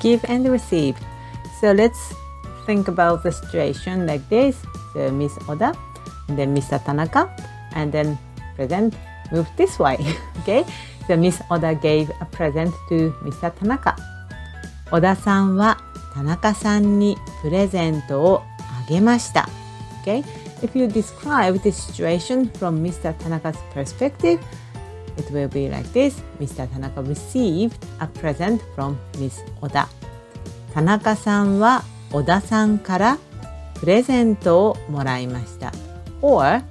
give and receive. So let's think about the situation like this. So Miss Oda, and then Mr. Tanaka, and then present move this way. okay? So Miss Oda gave a present to Mr. Tanaka. 小田さんは田中さんにプレゼントをあげました。Okay? If you describe the situation from Mr. Tanaka's perspective, it will be like this. Mr. Tanaka received a present from Miss Oda. 田中さんは小田さんからプレゼントをもらいました。or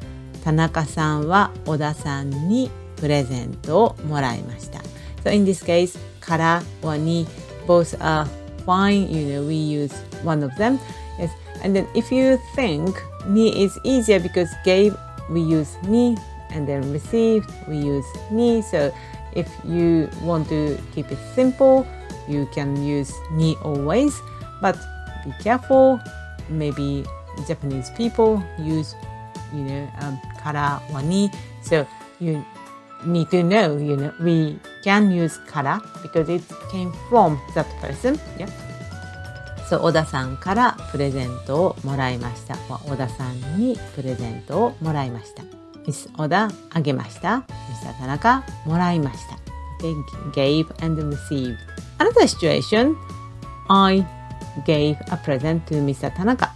田中さんは小田さんにプレゼントをもらいました。So in this case, から or に both are fine. You know, we use one of them. Yes. And then if you think ni is easier because gave, we use ni, and then received, we use ni. So if you want to keep it simple, you can use ni always. But be careful. Maybe Japanese people use, you know, um, kara or ni. So you need to know, you know, we can use kara because it came from that person. Yeah. そう、小田さんからプレゼントをもらいました。小田さんにプレゼントをもらいました。ミス小田あげました。ミス田中もらいました。Okay, gave and received. Another situation, I gave a present to Mr. 田中。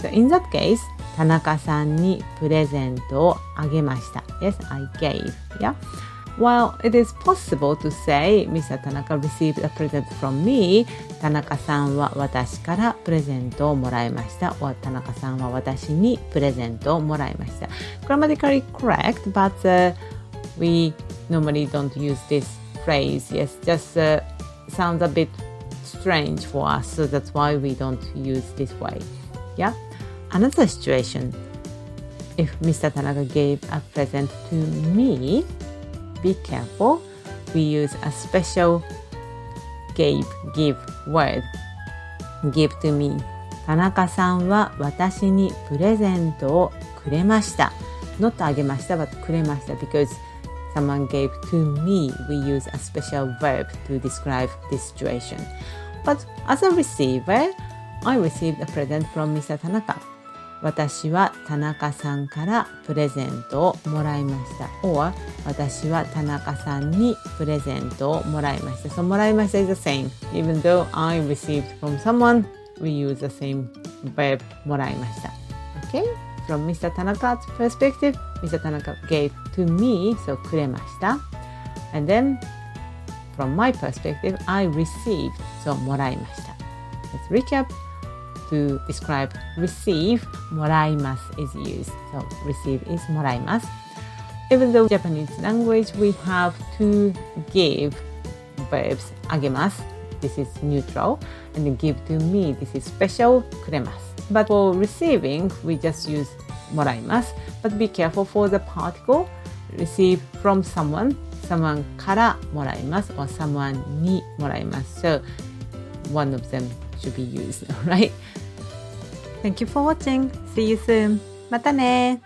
So in that case, 田中さんにプレゼントをあげました。Yes, I gave. Yeah. While it is possible to say Mr. Tanaka received a present from me, 田中さんは私からプレゼントをもらいました。or 田中さんは私にプレゼントをもらいました。Grammatically correct, but、uh, we normally don't use this phrase. Yes, just、uh, sounds a bit strange for us, so that's why we don't use this way. Yeah? Another situation. If Mr. Tanaka gave a present to me, be careful. We use a special gave, give word. give to me. 田中さんは私にプレゼントをくれました。not あげました but くれました because someone gave to me. We use a special verb to describe this situation. But as a receiver, I received a present from Mr. Tanaka. 私は田中さんからプレゼントをもらいました。or 私は田中さんにプレゼントをもらいました。So もらいました is the same. Even though I received from someone, we use the same verb もらいました。Okay? From Mr. Tanaka's perspective, Mr. Tanaka gave to me, so くれました。And then, from my perspective, I received, so もらいました。Let's recap. to describe receive もらいます is used. So receive is もらいます。Even though Japanese language we have to give verbs あげます This is neutral and give to me this is special くれます But for receiving we just use もらいます But be careful for the particle receive from someone someone からもらいます or someone にもらいます So one of them should be used, right? Thank you for watching. See you soon. またね